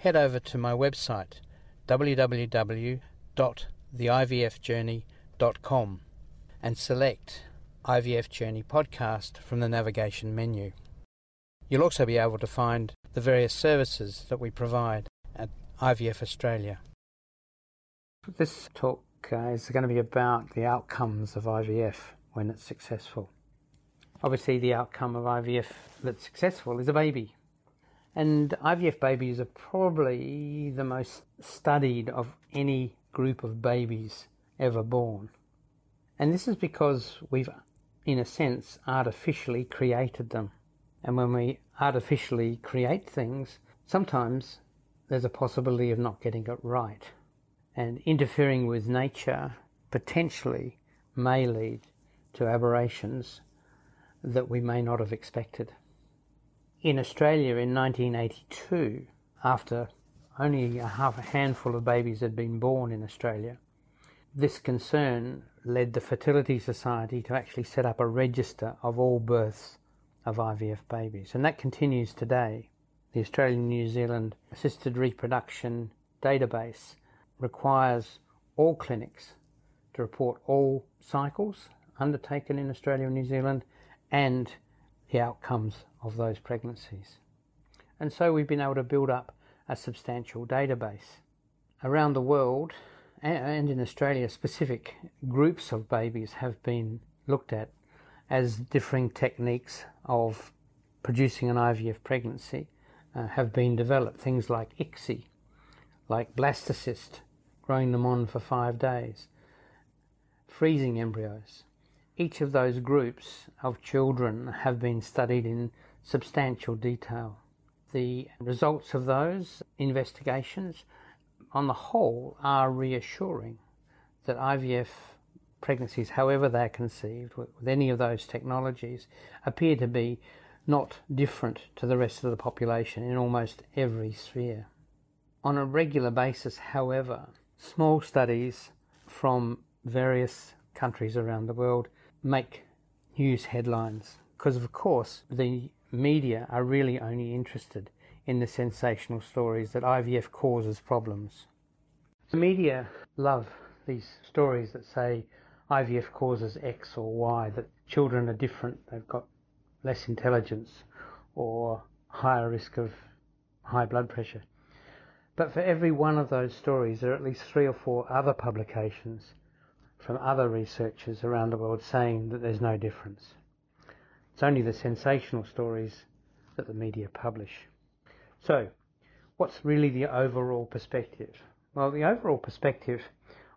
head over to my website www.theivfjourney.com and select IVF Journey Podcast from the navigation menu. You'll also be able to find the various services that we provide at IVF Australia. This talk uh, is going to be about the outcomes of IVF when it's successful. Obviously, the outcome of IVF that's successful is a baby. And IVF babies are probably the most studied of any group of babies ever born. And this is because we've, in a sense, artificially created them. And when we artificially create things, sometimes there's a possibility of not getting it right. And interfering with nature potentially may lead to aberrations that we may not have expected in Australia in 1982, after only a half a handful of babies had been born in Australia, this concern led the Fertility Society to actually set up a register of all births of IVF babies, and that continues today. The Australian New Zealand Assisted Reproduction Database requires all clinics to report all cycles undertaken in Australia and New Zealand and the outcomes of those pregnancies. And so we've been able to build up a substantial database. Around the world and in Australia, specific groups of babies have been looked at as differing techniques of producing an IVF pregnancy uh, have been developed. Things like ICSI, like blastocyst, growing them on for five days, freezing embryos. Each of those groups of children have been studied in substantial detail. The results of those investigations, on the whole, are reassuring that IVF pregnancies, however they're conceived, with any of those technologies, appear to be not different to the rest of the population in almost every sphere. On a regular basis, however, small studies from various countries around the world make news headlines because, of course, the media are really only interested in the sensational stories that IVF causes problems. The media love these stories that say IVF causes X or Y, that children are different, they've got less intelligence or higher risk of high blood pressure. But for every one of those stories, there are at least three or four other publications from other researchers around the world saying that there's no difference. It's only the sensational stories that the media publish. So, what's really the overall perspective? Well, the overall perspective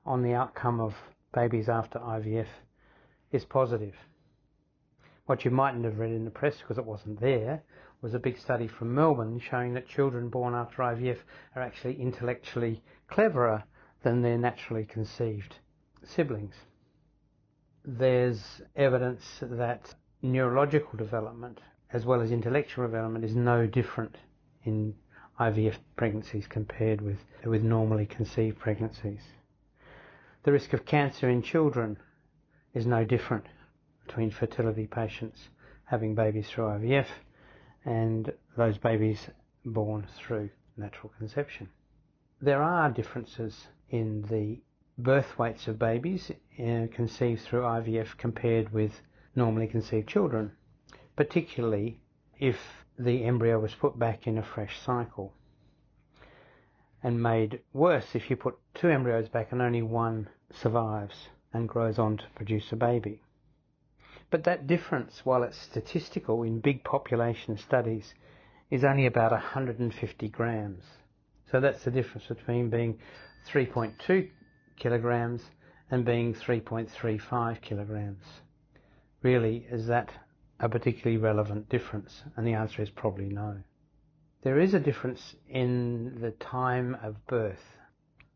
on the outcome of babies after IVF is positive. What you mightn't have read in the press because it wasn't there was a big study from Melbourne showing that children born after IVF are actually intellectually cleverer than their naturally conceived siblings. There's evidence that neurological development as well as intellectual development is no different in IVF pregnancies compared with, with normally conceived pregnancies. The risk of cancer in children is no different between fertility patients having babies through IVF and those babies born through natural conception. There are differences in the birth weights of babies uh, conceived through IVF compared with normally conceived children, particularly if the embryo was put back in a fresh cycle. And made worse if you put two embryos back and only one survives and grows on to produce a baby. But that difference, while it's statistical in big population studies, is only about 150 grams. So that's the difference between being 3.2 kilograms and being 3.35 kilograms. Really, is that a particularly relevant difference? And the answer is probably no. There is a difference in the time of birth.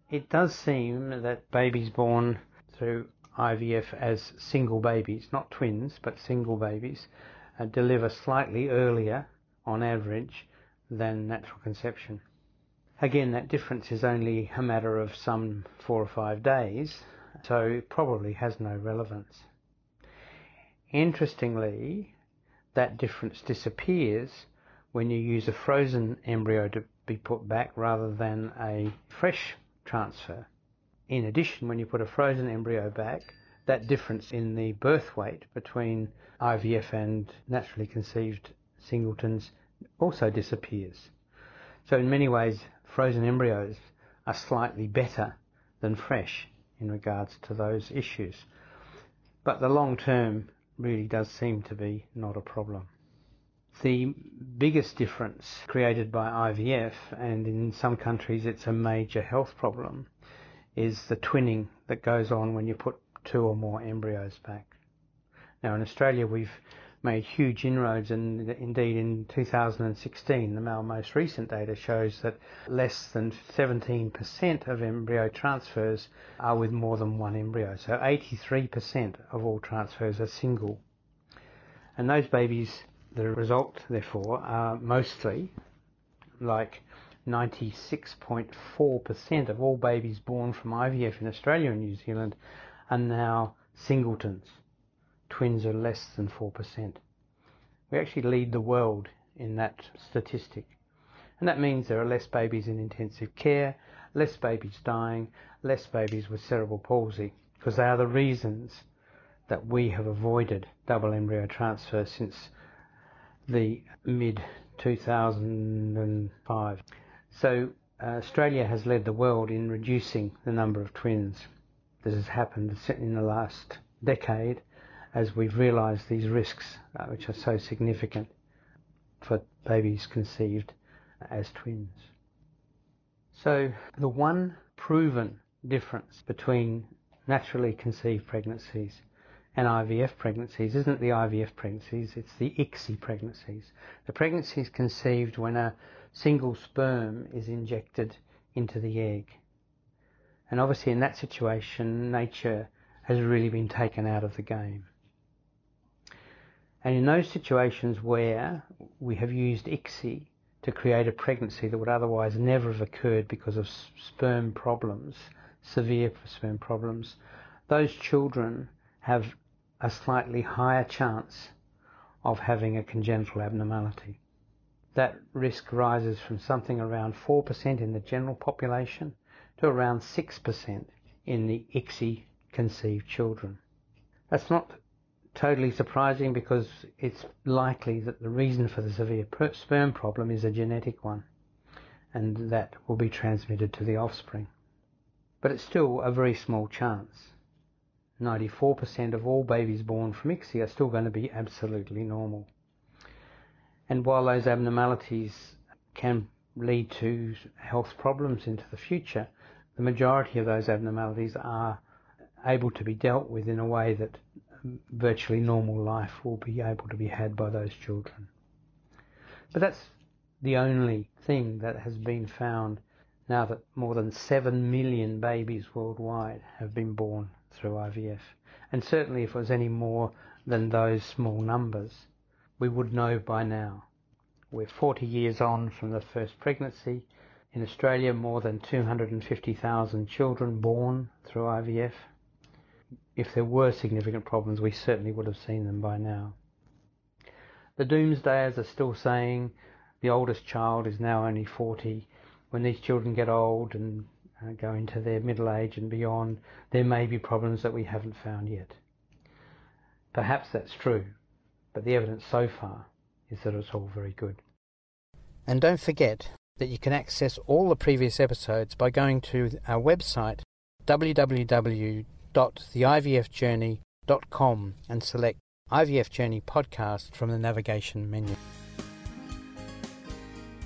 It does seem that babies born through IVF as single babies, not twins, but single babies, uh, deliver slightly earlier on average than natural conception. Again, that difference is only a matter of some four or five days, so it probably has no relevance. Interestingly, that difference disappears when you use a frozen embryo to be put back rather than a fresh transfer. In addition, when you put a frozen embryo back, that difference in the birth weight between IVF and naturally conceived singletons also disappears. So in many ways, frozen embryos are slightly better than fresh in regards to those issues. But the long term really does seem to be not a problem. The biggest difference created by IVF, and in some countries it's a major health problem, is the twinning that goes on when you put two or more embryos back. Now in Australia we've made huge inroads and indeed in 2016 the most recent data shows that less than 17% of embryo transfers are with more than one embryo. So 83% of all transfers are single. And those babies, the result therefore are mostly like 96.4% of all babies born from IVF in Australia and New Zealand are now singletons twins are less than 4%. We actually lead the world in that statistic. And that means there are less babies in intensive care, less babies dying, less babies with cerebral palsy, because they are the reasons that we have avoided double embryo transfer since the mid 2005. So uh, Australia has led the world in reducing the number of twins. This has happened in the last decade as we've realised these risks, uh, which are so significant for babies conceived as twins. So, the one proven difference between naturally conceived pregnancies and IVF pregnancies isn't the IVF pregnancies, it's the ICSI pregnancies. The pregnancies conceived when a single sperm is injected into the egg. And obviously, in that situation, nature has really been taken out of the game. And in those situations where we have used ICSI to create a pregnancy that would otherwise never have occurred because of sperm problems, severe sperm problems, those children have a slightly higher chance of having a congenital abnormality. That risk rises from something around 4% in the general population to around 6% in the ICSI conceived children. That's not totally surprising because it's likely that the reason for the severe sperm problem is a genetic one and that will be transmitted to the offspring. But it's still a very small chance. 94% of all babies born from ICSI are still going to be absolutely normal. And while those abnormalities can lead to health problems into the future, the majority of those abnormalities are able to be dealt with in a way that virtually normal life will be able to be had by those children. But that's the only thing that has been found now that more than 7 million babies worldwide have been born through IVF. And certainly if it was any more than those small numbers, we would know by now. We're 40 years on from the first pregnancy. In Australia, more than 250,000 children born through IVF. If there were significant problems, we certainly would have seen them by now. The doomsdayers are still saying the oldest child is now only 40. When these children get old and uh, go into their middle age and beyond, there may be problems that we haven't found yet. Perhaps that's true, but the evidence so far is that it's all very good. And don't forget that you can access all the previous episodes by going to our website www.theivfjourney.com and select IVF Journey Podcast from the navigation menu.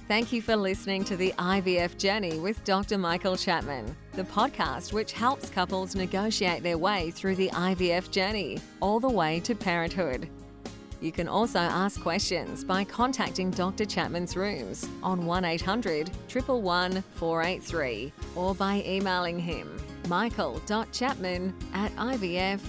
Thank you for listening to the IVF Journey with Dr. Michael Chapman, the podcast which helps couples negotiate their way through the IVF journey, all the way to parenthood. You can also ask questions by contacting Dr. Chapman's rooms on 1800 111 483 or by emailing him michael.chapman at ivf.com.au.